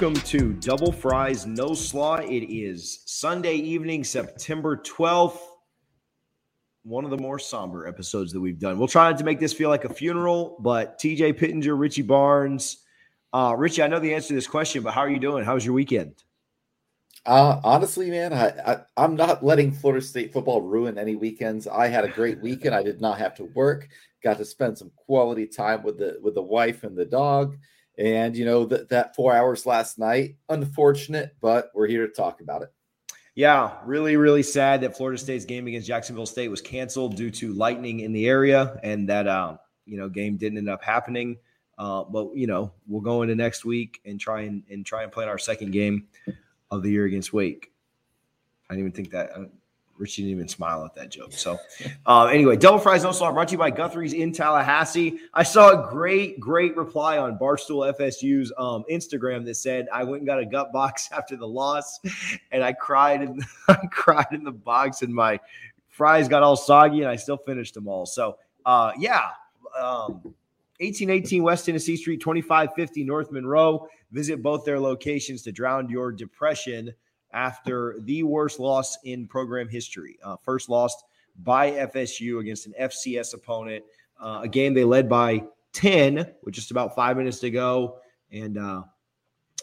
Welcome to Double Fries No Slaw. It is Sunday evening, September 12th. One of the more somber episodes that we've done. We'll try not to make this feel like a funeral, but TJ Pittenger, Richie Barnes. Uh, Richie, I know the answer to this question, but how are you doing? How was your weekend? Uh, honestly, man, I, I, am not letting Florida State football ruin any weekends. I had a great weekend. I did not have to work. Got to spend some quality time with the with the wife and the dog. And you know that that four hours last night, unfortunate, but we're here to talk about it. Yeah, really, really sad that Florida State's game against Jacksonville State was canceled due to lightning in the area, and that uh, you know game didn't end up happening. Uh, but you know we'll go into next week and try and, and try and play our second game of the year against Wake. I didn't even think that. Richie didn't even smile at that joke. So, uh, anyway, Double Fries No Slaw brought to you by Guthrie's in Tallahassee. I saw a great, great reply on Barstool FSU's um, Instagram that said, "I went and got a gut box after the loss, and I cried and I cried in the box, and my fries got all soggy, and I still finished them all." So, uh, yeah, um, 1818 West Tennessee Street, 2550 North Monroe. Visit both their locations to drown your depression after the worst loss in program history. Uh, first lost by FSU against an FCS opponent, uh, a game they led by 10 with just about five minutes to go, and uh,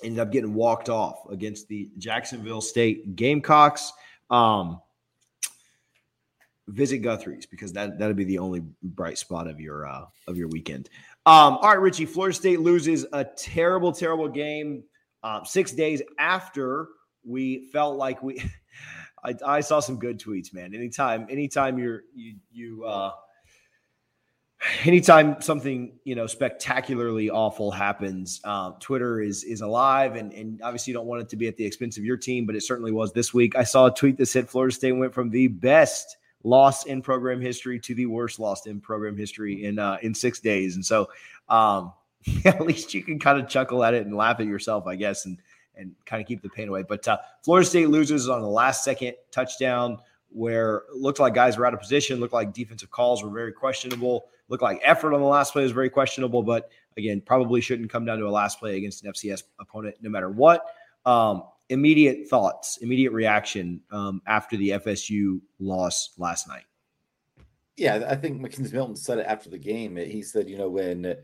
ended up getting walked off against the Jacksonville State Gamecocks. Um, visit Guthrie's because that that'll be the only bright spot of your uh, of your weekend. Um, all right, Richie. Florida State loses a terrible, terrible game uh, six days after we felt like we. I, I, saw some good tweets, man. Anytime, anytime you're you you uh, anytime something you know spectacularly awful happens, uh, Twitter is is alive, and and obviously you don't want it to be at the expense of your team, but it certainly was this week. I saw a tweet that said Florida State went from the best loss in program history to the worst loss in program history in uh, in six days, and so um, at least you can kind of chuckle at it and laugh at yourself, I guess, and and kind of keep the pain away. But uh, Florida State loses on the last second touchdown where looked like guys were out of position, looked like defensive calls were very questionable, looked like effort on the last play was very questionable. But again, probably shouldn't come down to a last play against an FCS opponent no matter what. Um, immediate thoughts, immediate reaction um, after the FSU loss last night. Yeah, I think McKenzie Milton said it after the game. He said, you know, when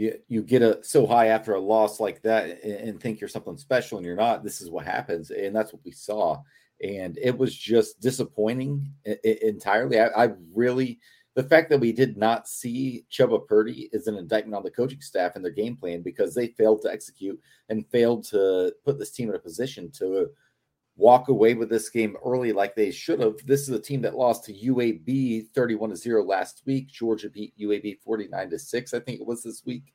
you you get a so high after a loss like that and, and think you're something special and you're not, this is what happens, and that's what we saw. And it was just disappointing entirely. I, I really the fact that we did not see Chubba Purdy is an indictment on the coaching staff and their game plan because they failed to execute and failed to put this team in a position to walk away with this game early like they should have. This is a team that lost to UAB 31 to 0 last week. Georgia beat UAB 49 to 6, I think it was this week.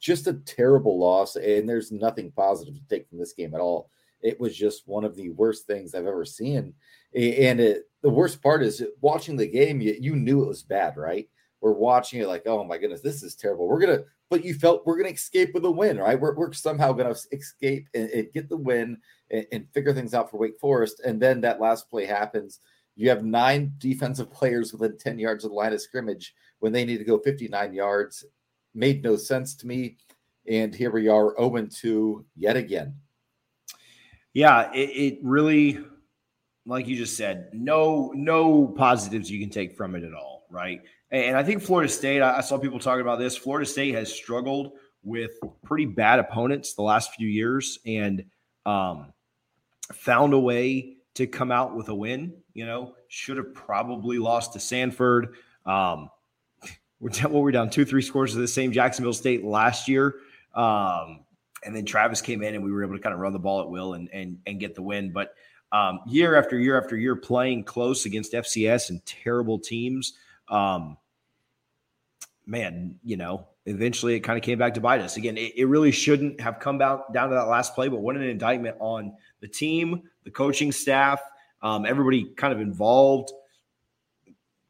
Just a terrible loss, and there's nothing positive to take from this game at all. It was just one of the worst things I've ever seen. And it, the worst part is watching the game, you, you knew it was bad, right? We're watching it like, oh my goodness, this is terrible. We're gonna, but you felt we're gonna escape with a win, right? We're, we're somehow gonna escape and, and get the win and, and figure things out for Wake Forest. And then that last play happens. You have nine defensive players within 10 yards of the line of scrimmage when they need to go 59 yards. Made no sense to me. And here we are, 0 2 yet again. Yeah, it, it really like you just said, no no positives you can take from it at all, right? And I think Florida State, I saw people talking about this. Florida State has struggled with pretty bad opponents the last few years and um, found a way to come out with a win. You know, should have probably lost to Samford. Um, we're down, well, we're down two, three scores to the same Jacksonville State last year. Um, and then Travis came in and we were able to kind of run the ball at will and and and get the win. But um, year after year after year playing close against FCS and terrible teams. Um, man, you know, eventually it kind of came back to bite us. Again, it, it really shouldn't have come out down to that last play, but what an indictment on the team, the coaching staff, um, everybody kind of involved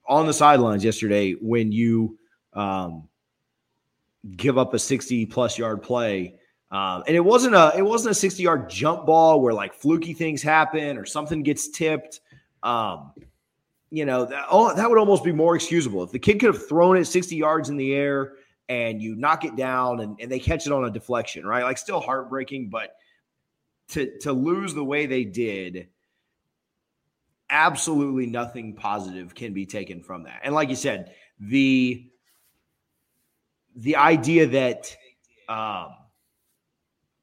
on the sidelines yesterday when you um, give up a 60 plus yard play um, and it wasn't a it wasn't a 60 yard jump ball where like fluky things happen or something gets tipped. Um, you know, that, oh, that would almost be more excusable. If the kid could have thrown it 60 yards in the air and you knock it down and, and they catch it on a deflection, right? Like still heartbreaking, but to to lose the way they did, absolutely nothing positive can be taken from that. And like you said, the the idea that um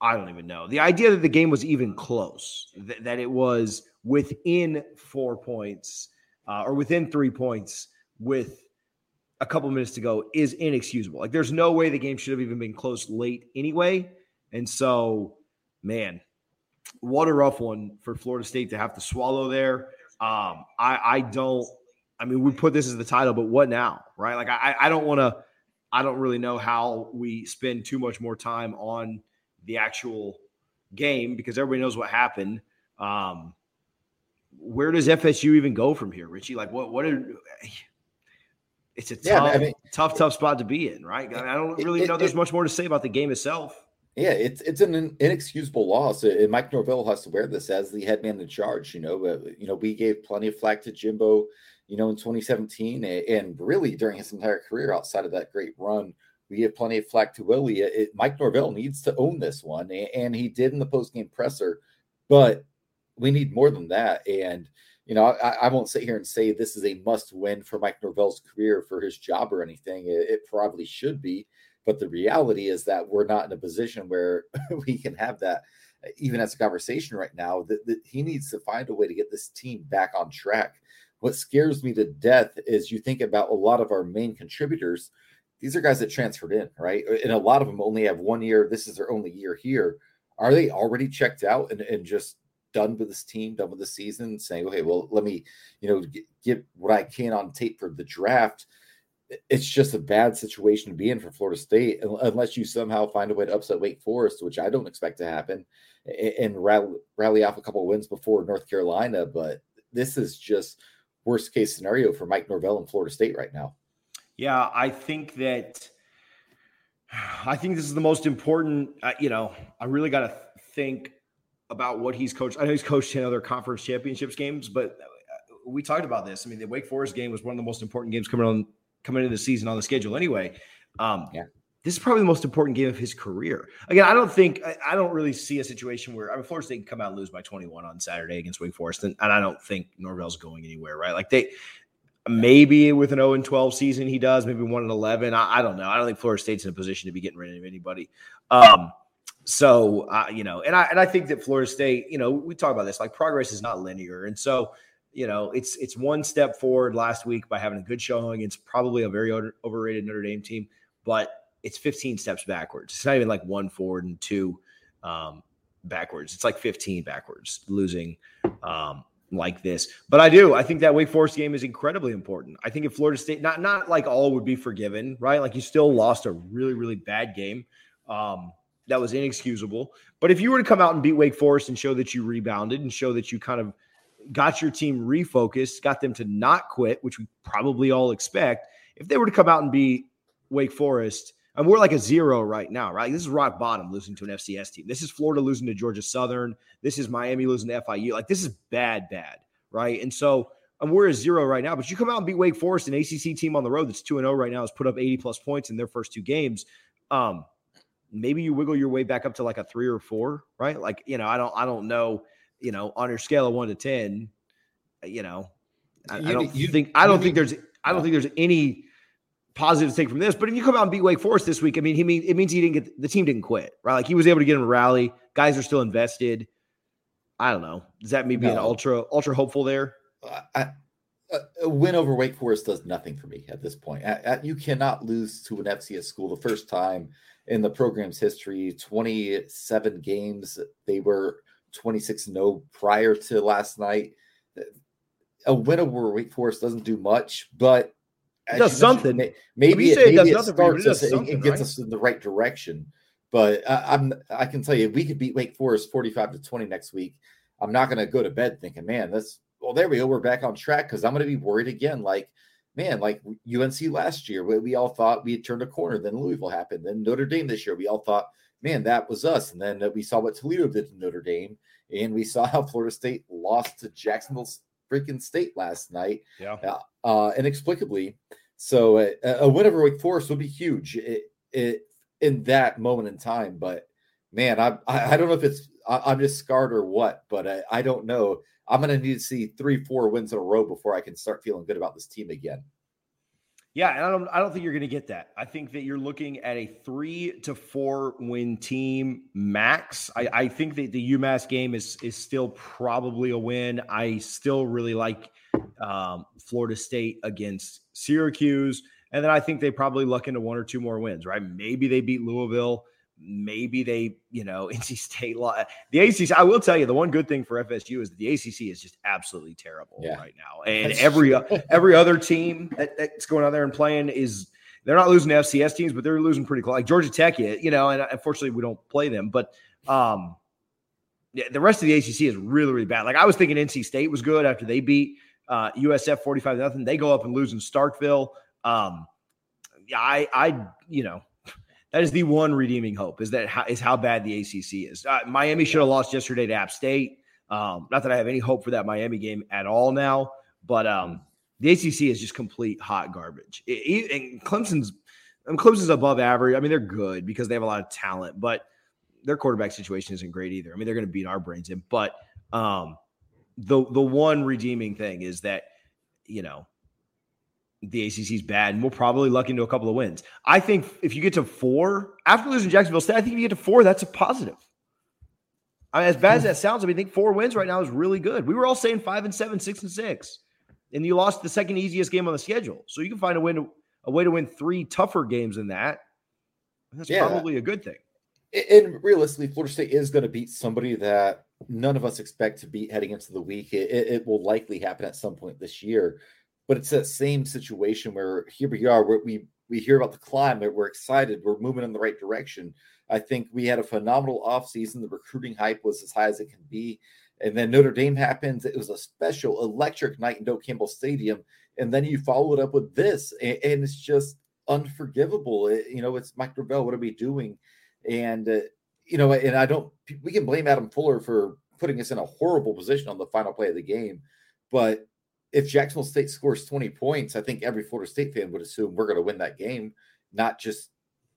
I don't even know. The idea that the game was even close, th- that it was within four points uh, or within three points with a couple minutes to go is inexcusable. Like there's no way the game should have even been close late anyway. And so, man, what a rough one for Florida State to have to swallow there. Um, I, I don't, I mean, we put this as the title, but what now? Right. Like I, I don't want to, I don't really know how we spend too much more time on the actual game because everybody knows what happened. Um, where does FSU even go from here, Richie? Like, what? What? Are, it's a yeah, tough, I mean, tough, tough spot to be in, right? I don't really it, know. There's it, much more to say about the game itself. Yeah, it's it's an inexcusable loss, uh, and Mike Norvell has to wear this as the head man in charge. You know, but you know we gave plenty of flack to Jimbo, you know, in 2017, and really during his entire career outside of that great run, we gave plenty of flack to Willie. It, Mike Norvell needs to own this one, and he did in the post game presser, but we need more than that. And you know, I, I, won't sit here and say this is a must win for Mike Norvell's career for his job or anything. It, it, probably should be, but the reality is that we're not in a position where we can have that. Even as a conversation right now, that, that he needs to find a way to get this team back on track. What scares me to death is you think about a lot of our main contributors. These are guys that transferred in, right? And a lot of them only have one year. This is their only year here. Are they already checked out and, and just done with this team, done with the season, saying, okay, well, let me, you know, get, what I can on tape for the draft. It's just a bad situation to be in for Florida State unless you somehow find a way to upset Wake Forest, which I don't expect to happen, and rally, rally off a couple of wins before North Carolina. But this is just worst case scenario for Mike Norvell in Florida State right now. Yeah, I think that I think this is the most important. Uh, you know, I really got to think about what he's coached. I know he's coached in other conference championships games, but uh, we talked about this. I mean, the Wake Forest game was one of the most important games coming on coming into the season on the schedule anyway. Um, yeah. This is probably the most important game of his career. Again, I don't think I don't really see a situation where I mean Florida State can come out and lose by 21 on Saturday against Wake Forest, and, and I don't think Norvell's going anywhere, right? Like they maybe with an 0 and 12 season he does, maybe 1 and 11. I, I, don't know. I don't think Florida State's in a position to be getting rid of anybody. Um, so uh, you know, and I and I think that Florida State, you know, we talk about this like progress is not linear, and so you know, it's it's one step forward last week by having a good showing. It's probably a very overrated Notre Dame team, but it's 15 steps backwards. It's not even like one forward and two um, backwards. It's like 15 backwards, losing um, like this. But I do. I think that Wake Forest game is incredibly important. I think if Florida State, not not like all would be forgiven, right? Like you still lost a really really bad game. Um, that was inexcusable. But if you were to come out and beat Wake Forest and show that you rebounded and show that you kind of got your team refocused, got them to not quit, which we probably all expect, if they were to come out and beat Wake Forest, and we're like a zero right now, right? This is rock bottom losing to an FCS team. This is Florida losing to Georgia Southern. This is Miami losing to FIU. Like this is bad, bad, right? And so and we're a zero right now. But you come out and beat Wake Forest, an ACC team on the road that's two and zero oh right now, has put up eighty plus points in their first two games. Um, maybe you wiggle your way back up to like a three or four, right? Like, you know, I don't, I don't know, you know, on your scale of one to 10, uh, you know, I, you, I don't you, think, I don't think there's, I don't think there's any positive take from this, but if you come out and beat Wake Forest this week, I mean, he mean, it means he didn't get, the team didn't quit, right? Like he was able to get him a rally. Guys are still invested. I don't know. Does that mean being ultra, ultra hopeful there? I, win over Wake Forest does nothing for me at this point. you cannot lose to an FCS school the first time in the program's history 27 games. They were 26 0 prior to last night. A win over Wake Forest doesn't do much, but it does something. Maybe, maybe it, maybe it, it starts us and gets right? us in the right direction. But I, I'm I can tell you, we could beat Wake Forest 45 to 20 next week. I'm not going to go to bed thinking, man, that's well, there we go. We're back on track because I'm going to be worried again. Like, man, like UNC last year, we, we all thought we had turned a corner. Then Louisville happened. Then Notre Dame this year, we all thought, man, that was us. And then uh, we saw what Toledo did to Notre Dame, and we saw how Florida State lost to Jacksonville freaking State last night. Yeah. Uh, uh inexplicably. So uh, a win over Wake Forest would be huge it, it, in that moment in time. But man, I, I, don't know if it's I, am just scarred or what, but I, I don't know. I'm going to need to see three, four wins in a row before I can start feeling good about this team again. Yeah, and I don't I don't think you're going to get that. I think that you're looking at a three to four win team max. I, I think that the UMass game is is still probably a win. I still really like um, Florida State against Syracuse, and then I think they probably luck into one or two more wins. Right? Maybe they beat Louisville maybe they, you know, NC State, law. the ACC. I will tell you, the one good thing for FSU is that the ACC is just absolutely terrible yeah. right now, and that's every every other team that, that's going out there and playing is they're not losing to FCS teams, but they're losing pretty close. Like Georgia Tech, you know, and unfortunately we don't play them, but um, yeah, the rest of the ACC is really really bad. Like I was thinking NC State was good after they beat uh, USF forty five nothing. They go up and lose in Starkville. Um, yeah, I I you know that is the one redeeming hope is that how, is how bad the ACC is. Uh, Miami should have lost yesterday to App State. Um, not that I have any hope for that Miami game at all now, but um, the ACC is just complete hot garbage. It, it, and Clemson's I mean, Clemson's above average. I mean, they're good because they have a lot of talent, but their quarterback situation isn't great either. I mean, they're going to beat our brains in, but um, the the one redeeming thing is that you know the ACC is bad, and we'll probably luck into a couple of wins. I think if you get to four after losing Jacksonville State, I think if you get to four, that's a positive. I mean, as bad as that sounds, I mean, I think four wins right now is really good. We were all saying five and seven, six and six, and you lost the second easiest game on the schedule. So you can find a win, a way to win three tougher games than that. That's yeah. probably a good thing. And realistically, Florida State is going to beat somebody that none of us expect to beat heading into the week. It, it will likely happen at some point this year. But it's that same situation where here we are, where we we hear about the climate, we're excited, we're moving in the right direction. I think we had a phenomenal offseason. The recruiting hype was as high as it can be. And then Notre Dame happens. It was a special electric night in Doak Campbell Stadium. And then you follow it up with this, and, and it's just unforgivable. It, you know, it's Mike Gravel. What are we doing? And, uh, you know, and I don't, we can blame Adam Fuller for putting us in a horrible position on the final play of the game. But if Jacksonville State scores 20 points, I think every Florida State fan would assume we're going to win that game, not just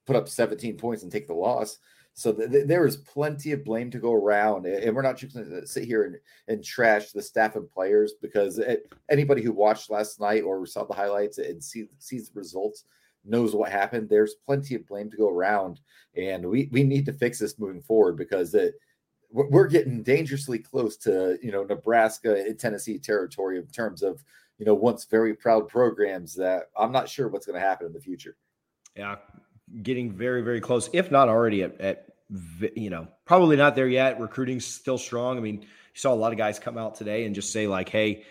put up 17 points and take the loss. So th- th- there is plenty of blame to go around, and we're not just going to sit here and, and trash the staff and players because it, anybody who watched last night or saw the highlights and see, sees the results knows what happened. There's plenty of blame to go around, and we we need to fix this moving forward because it, we're getting dangerously close to you know Nebraska and Tennessee territory in terms of you know once very proud programs that I'm not sure what's going to happen in the future. Yeah, getting very very close, if not already at, at you know probably not there yet. Recruiting's still strong. I mean, you saw a lot of guys come out today and just say like, hey,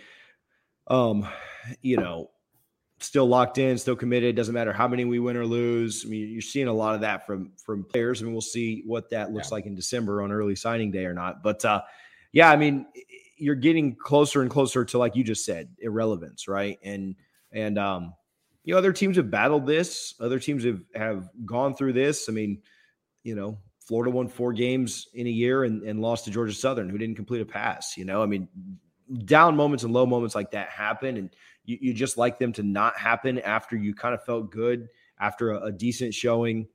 um, you know, still locked in, still committed. Doesn't matter how many we win or lose. I mean, you're seeing a lot of that from from players, and we'll see what that looks yeah. like in December on early signing day or not. But uh, yeah, I mean, you're getting closer and closer to like you just said, irrelevance, right? And and um, you know, other teams have battled this. Other teams have have gone through this. I mean, you know, Florida won four games in a year and, and lost to Georgia Southern, who didn't complete a pass. You know, I mean, down moments and low moments like that happen, and you, you just like them to not happen after you kind of felt good after a, a decent showing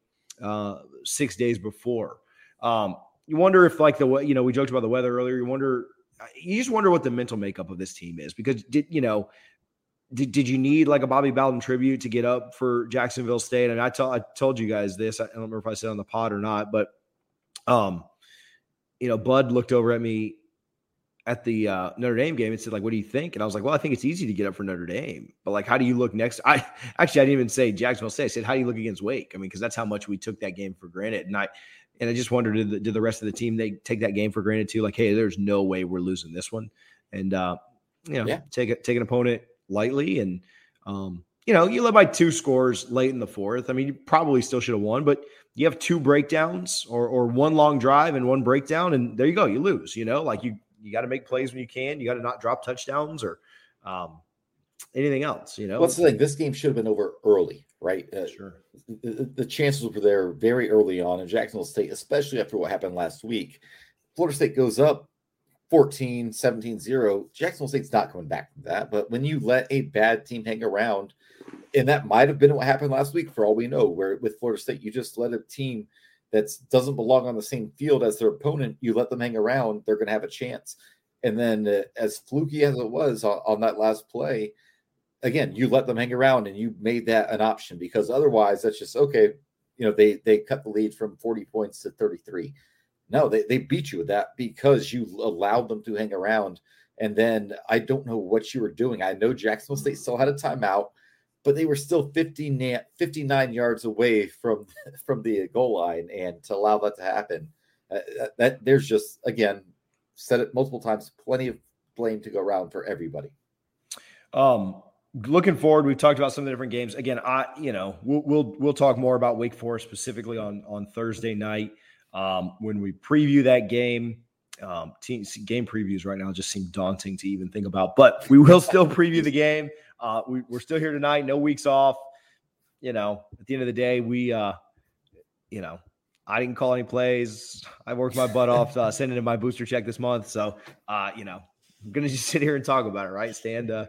uh, six days before. Um, you wonder if, like the you know, we joked about the weather earlier. You wonder, you just wonder what the mental makeup of this team is because did you know? Did, did you need like a Bobby Bowden tribute to get up for Jacksonville State? And I told you guys this. I don't remember if I said on the pod or not, but um, you know, Bud looked over at me at the uh, Notre Dame game and said, like, what do you think? And I was like, well, I think it's easy to get up for Notre Dame, but like, how do you look next? I actually, I didn't even say Jacksonville State. I said, how do you look against Wake? I mean, because that's how much we took that game for granted. And I, and I just wondered, did the, did the, rest of the team they take that game for granted too? Like, hey, there's no way we're losing this one, and uh, you know, yeah. take a, take an opponent lightly, and um, you know, you led by two scores late in the fourth. I mean, you probably still should have won, but you have two breakdowns or or one long drive and one breakdown, and there you go, you lose. You know, like you you got to make plays when you can. You got to not drop touchdowns or um, anything else. You know, what's the thing? This game should have been over early, right? Uh, sure. The, the, chances were there very early on in Jacksonville State, especially after what happened last week. Florida State goes up 14, 17, 0, Jacksonville State's not coming back from that. But when you let a bad team hang around, and that might have been what happened last week for all we know, where with Florida State, you just let a team that doesn't belong on the same field as their opponent, you let them hang around, they're going to have a chance. And then, uh, as fluky as it was on, on that last play, again, you let them hang around and you made that an option because otherwise, that's just okay. You know, they they cut the lead from 40 points to 33. No, they, they beat you with that because you allowed them to hang around. And then I don't know what you were doing. I know Jacksonville State still had a timeout, but they were still 50, 59 yards away from from the goal line. And to allow that to happen, uh, that, that there's just again said it multiple times, plenty of blame to go around for everybody. Um, looking forward, we've talked about some of the different games. Again, I you know we'll we'll, we'll talk more about Wake Forest specifically on on Thursday night um, when we preview that game. Um, team, game previews right now just seem daunting to even think about, but we will still preview the game. Uh, we, are still here tonight, no weeks off. You know, at the end of the day, we, uh, you know, I didn't call any plays. I worked my butt off uh, sending in my booster check this month, so uh, you know, I'm gonna just sit here and talk about it, right? Stand, uh,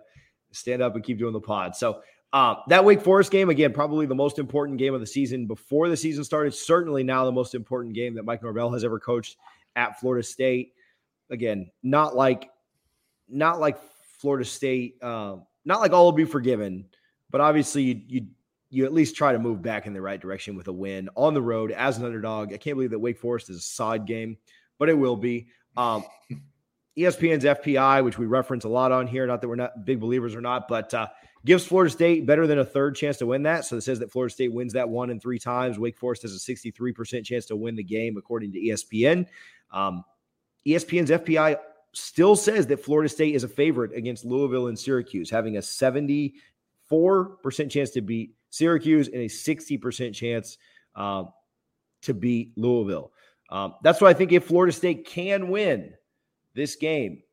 stand up and keep doing the pod. So um, that Wake Forest game, again, probably the most important game of the season before the season started. Certainly now the most important game that Mike Norvell has ever coached at Florida State. Again, not like, not like Florida State, uh, not like all will be forgiven, but obviously you, you you at least try to move back in the right direction with a win on the road as an underdog. I can't believe that Wake Forest is a side game, but it will be. Um, ESPN's FPI, which we reference a lot on here, not that we're not big believers or not, but uh, gives Florida State better than a third chance to win that. So it says that Florida State wins that one in three times. Wake Forest has a 63% chance to win the game, according to ESPN. Um, ESPN's FPI still says that Florida State is a favorite against Louisville and Syracuse, having a 74% chance to beat Syracuse and a 60% chance uh, to beat Louisville. Um, that's why I think if Florida State can win this game,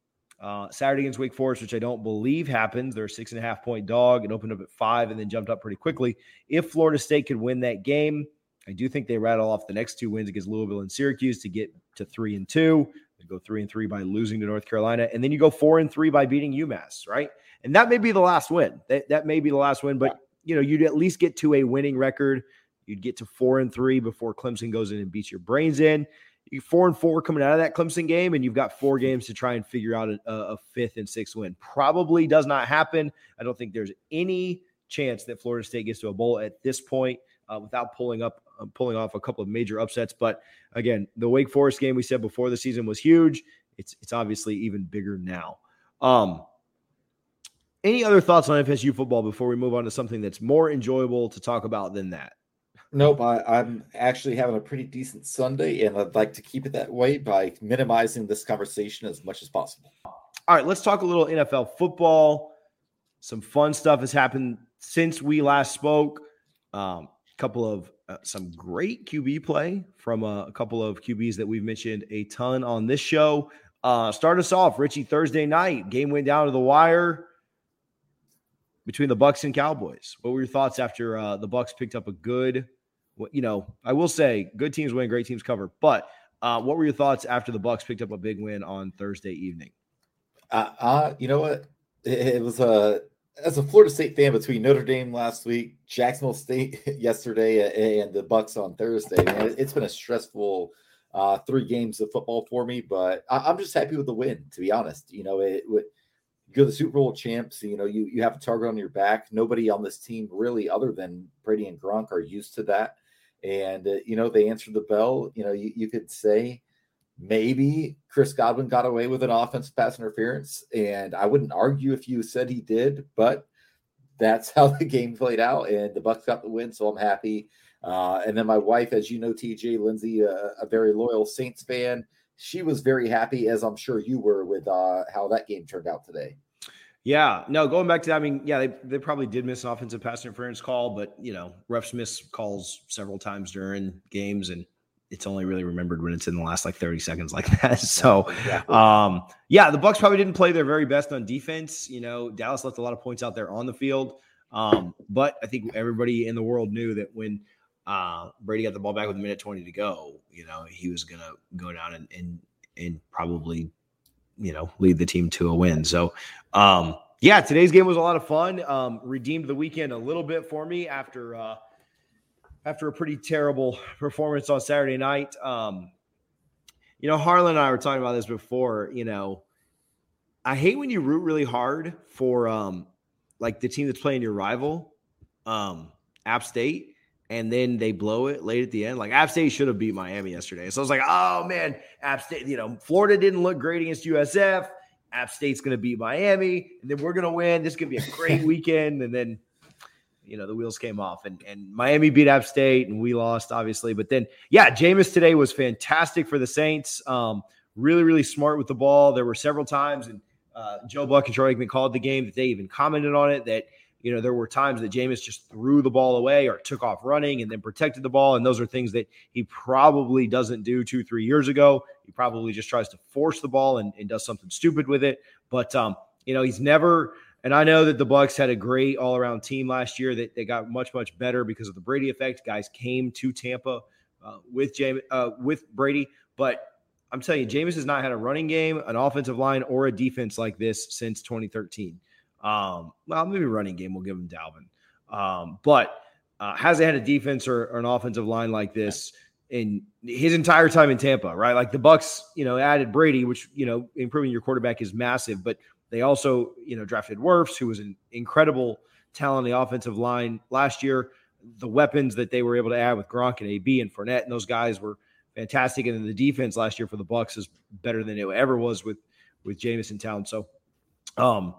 uh, Saturday against Wake Forest, which I don't believe happens. They're a six and a half point dog. It opened up at five and then jumped up pretty quickly. If Florida State could win that game, I do think they rattle off the next two wins against Louisville and Syracuse to get to three and two. They go three and three by losing to North Carolina, and then you go four and three by beating UMass, right? And that may be the last win. That that may be the last win, but you know you'd at least get to a winning record. You'd get to four and three before Clemson goes in and beats your brains in you four and four coming out of that Clemson game, and you've got four games to try and figure out a, a, fifth and sixth win. Probably does not happen. I don't think there's any chance that Florida State gets to a bowl at this point uh, without pulling up uh, pulling off a couple of major upsets. But again, the Wake Forest game we said before the season was huge. It's it's obviously even bigger now. Um, any other thoughts on FSU football before we move on to something that's more enjoyable to talk about than that? Nope, I, am actually having a pretty decent Sunday, and I'd like to keep it that way by minimizing this conversation as much as possible. All right, let's talk a little NFL football. Some fun stuff has happened since we last spoke. A um, couple of uh, some great QB play from uh, a couple of QBs that we've mentioned a ton on this show. Uh, start us off, Richie. Thursday night game went down to the wire between the Bucks and Cowboys. What were your thoughts after uh, the Bucks picked up a good you know, I will say good teams win, great teams cover. But uh, what were your thoughts after the Bucks picked up a big win on Thursday evening? Uh, uh you know what? It, it was a uh, as a Florida State fan between Notre Dame last week, Jacksonville State yesterday, and the Bucks on Thursday. Man, it's been a stressful uh, three games of football for me, but I, am just happy with the win. To be honest, you know, it, it you're the Super Bowl champs. You know, you you have a target on your back. Nobody on this team really, other than Brady and Gronk, are used to that and uh, you know they answered the bell. You know, you, you could say maybe Chris Godwin got away with an offensive pass interference, and I wouldn't argue if you said he did, but that's how the game played out, and the Bucks got the win, so I'm happy. Uh, and then my wife, as you know, TJ Lindsay, a, a, very loyal Saints fan, she was very happy, as I'm sure you were, with uh, how that game turned out today. Yeah, no, going back to that, I mean, yeah, they, they probably did miss an offensive pass interference call, but you know, refs miss calls several times during games, and it's only really remembered when it's in the last like 30 seconds like that. So, yeah. um, yeah, the Bucks probably didn't play their very best on defense. You know, Dallas left a lot of points out there on the field. Um, but I think everybody in the world knew that when uh, Brady got the ball back with a minute 20 to go, you know, he was gonna go down and and and probably you know, lead the team to a win. So, um, yeah, today's game was a lot of fun. Um, redeemed the weekend a little bit for me after uh, after a pretty terrible performance on Saturday night. Um, you know, Harlan and I were talking about this before. You know, I hate when you root really hard for um, like the team that's playing your rival, um, App State, and then they blow it late at the end. Like App State should have beat Miami yesterday. So I was like, oh man, App State. You know, Florida didn't look great against USF. App State's going to beat Miami, and then we're going to win. This could be a great weekend. And then, you know, the wheels came off, and and Miami beat App State, and we lost, obviously. But then, yeah, Jameis today was fantastic for the Saints. Um, really, really smart with the ball. There were several times, and uh, Joe Buck and Troy Aikman called the game that they even commented on it that you know, there were times that Jameis just threw the ball away or took off running and then protected the ball. And those are things that he probably doesn't do two, three years ago. He probably just tries to force the ball and, and does something stupid with it. But, um, you know, he's never, and I know that the Bucks had a great all around team last year that they got much, much better because of the Brady effect. Guys came to Tampa uh, with James, uh, with Brady. But I'm telling you, Jameis has not had a running game, an offensive line, or a defense like this since 2013. Um, well, maybe running game we'll give him Dalvin. Um, but uh, hasn't had a defense or, or, an offensive line like this in his entire time in Tampa, right? Like the Bucks, you know, added Brady, which you know, improving your quarterback is massive, but they also, you know, drafted Wirfs, who was an incredible talent on the offensive line last year. The weapons that they were able to add with Gronk and AB and Fournette and those guys were fantastic. And then the defense last year for the Bucks is better than it ever was with with Jameis in town. So, um,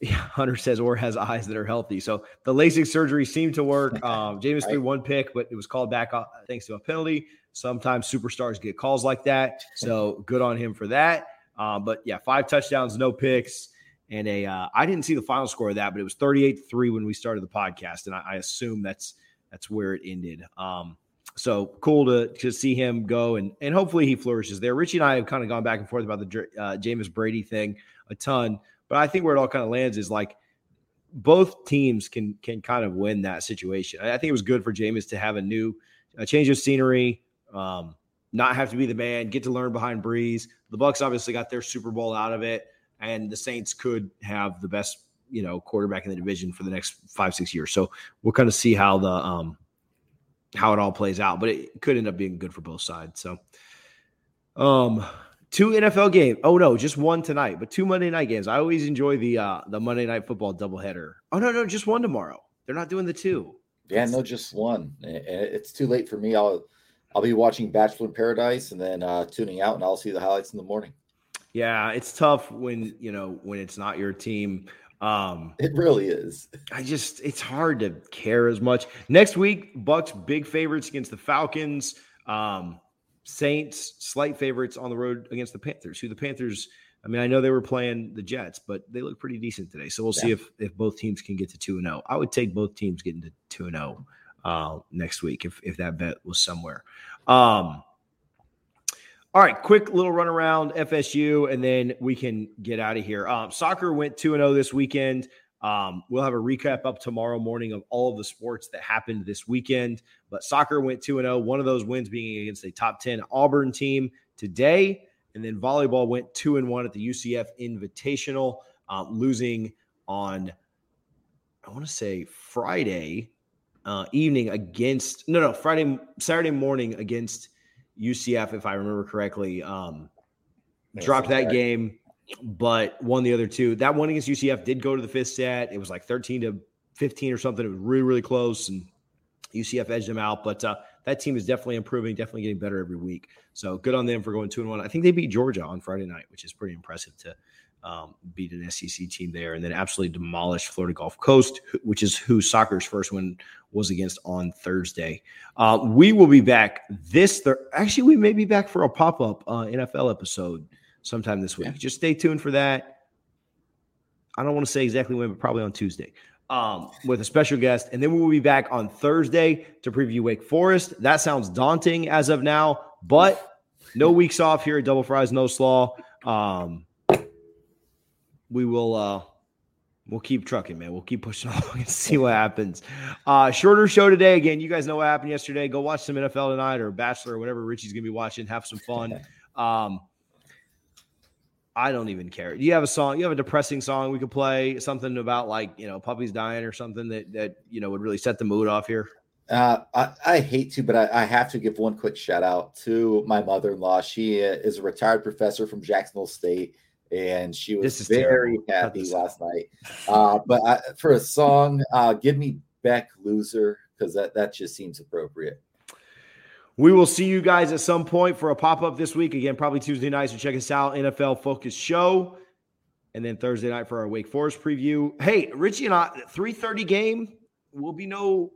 yeah, Hunter says, or has eyes that are healthy. So the LASIK surgery seemed to work. Um, Jameis right. threw one pick, but it was called back uh, thanks to a penalty. Sometimes superstars get calls like that. So good on him for that. Um, but yeah, five touchdowns, no picks. And a uh, I didn't see the final score of that, but it was 38 3 when we started the podcast. And I, I assume that's that's where it ended. Um, so cool to, to see him go and and hopefully he flourishes there. Richie and I have kind of gone back and forth about the uh, Jameis Brady thing a ton. But I think where it all kind of lands is like both teams can can kind of win that situation. I think it was good for Jameis to have a new a change of scenery, um, not have to be the man, get to learn behind Brees. The Bucks obviously got their Super Bowl out of it, and the Saints could have the best you know quarterback in the division for the next five six years. So we'll kind of see how the um how it all plays out, but it could end up being good for both sides. So um two NFL games. Oh no, just one tonight, but two Monday night games. I always enjoy the uh the Monday night football doubleheader. Oh no, no, just one tomorrow. They're not doing the two. Yeah, no, just one. It's too late for me. I'll I'll be watching Bachelor in Paradise and then uh tuning out, and I'll see the highlights in the morning. Yeah, it's tough when you know when it's not your team. Um It really is. I just it's hard to care as much. Next week, Bucks big favorites against the Falcons. Um, Saints slight favorites on the road against the Panthers. Who the Panthers? I mean, I know they were playing the Jets, but they look pretty decent today. So we'll yeah. see if if both teams can get to two and zero. Oh. I would take both teams getting to two and zero oh, uh, next week if if that bet was somewhere. Um, all right, quick little run around FSU, and then we can get out of here. Um, soccer went two and zero this weekend. Um, we'll have a recap up tomorrow morning of all of the sports that happened this weekend. But soccer went 2 0, one of those wins being against a top 10 Auburn team today. And then volleyball went 2 and 1 at the UCF Invitational, uh, losing on, I want to say, Friday uh, evening against, no, no, Friday, Saturday morning against UCF, if I remember correctly. Um, dropped that game but won the other two. That one against UCF did go to the fifth set. It was like 13 to 15 or something. It was really, really close, and UCF edged them out. But uh, that team is definitely improving, definitely getting better every week. So good on them for going two and one. I think they beat Georgia on Friday night, which is pretty impressive to um, beat an SEC team there, and then absolutely demolished Florida Gulf Coast, which is who soccer's first win was against on Thursday. Uh, we will be back this. Th- Actually, we may be back for a pop up uh, NFL episode sometime this week. Yeah. Just stay tuned for that. I don't want to say exactly when, but probably on Tuesday um, with a special guest. And then we will be back on Thursday to preview Wake Forest. That sounds daunting as of now, but no weeks off here at Double Fries No Slaw. Um, we will uh, we'll keep trucking, man. We'll keep pushing along and see what happens. Uh, shorter show today. Again, you guys know what happened yesterday. Go watch some NFL tonight or Bachelor or whatever Richie's gonna be watching. Have some fun. Um, I don't even care. Do you have a song? You have a depressing song we could play? Something about like you know puppies dying or something that that you know would really set the mood off here. Uh, I, I hate to, but I, I have to give one quick shout out to my mother in law. She is a retired professor from Jacksonville State, and she was very terrible. happy last night. Uh, but I, for a song, uh, give me Beck Loser because that, that just seems appropriate. We will see you guys at some point for a pop up this week. Again, probably Tuesday night. So check us out, NFL Focus Show. And then Thursday night for our Wake Forest preview. Hey, Richie and I, 3:30 game will be no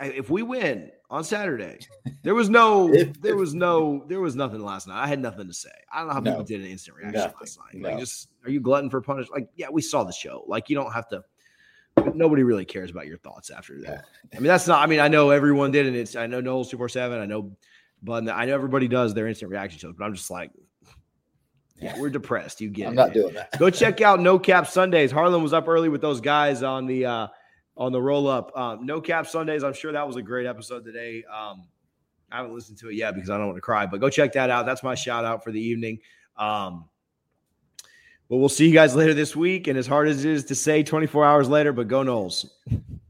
if we win on Saturday, there was no, there was no, there was nothing last night. I had nothing to say. I don't know how no, people did an instant reaction nothing, last night. No. Like, just are you glutton for punishment? Like, yeah, we saw the show. Like, you don't have to. Nobody really cares about your thoughts after that. I mean, that's not. I mean, I know everyone did, and it's. I know Noles two four seven. I know, but I know everybody does their instant reaction shows. But I'm just like, yeah, we're depressed. You get I'm it. not doing that. Go check out No Cap Sundays. Harlan was up early with those guys on the. uh on the roll up. Um, no cap Sundays. I'm sure that was a great episode today. Um, I haven't listened to it yet because I don't want to cry, but go check that out. That's my shout out for the evening. Um, well, we'll see you guys later this week. And as hard as it is to say 24 hours later, but go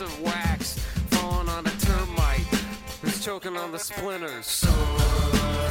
Noles. splinters. So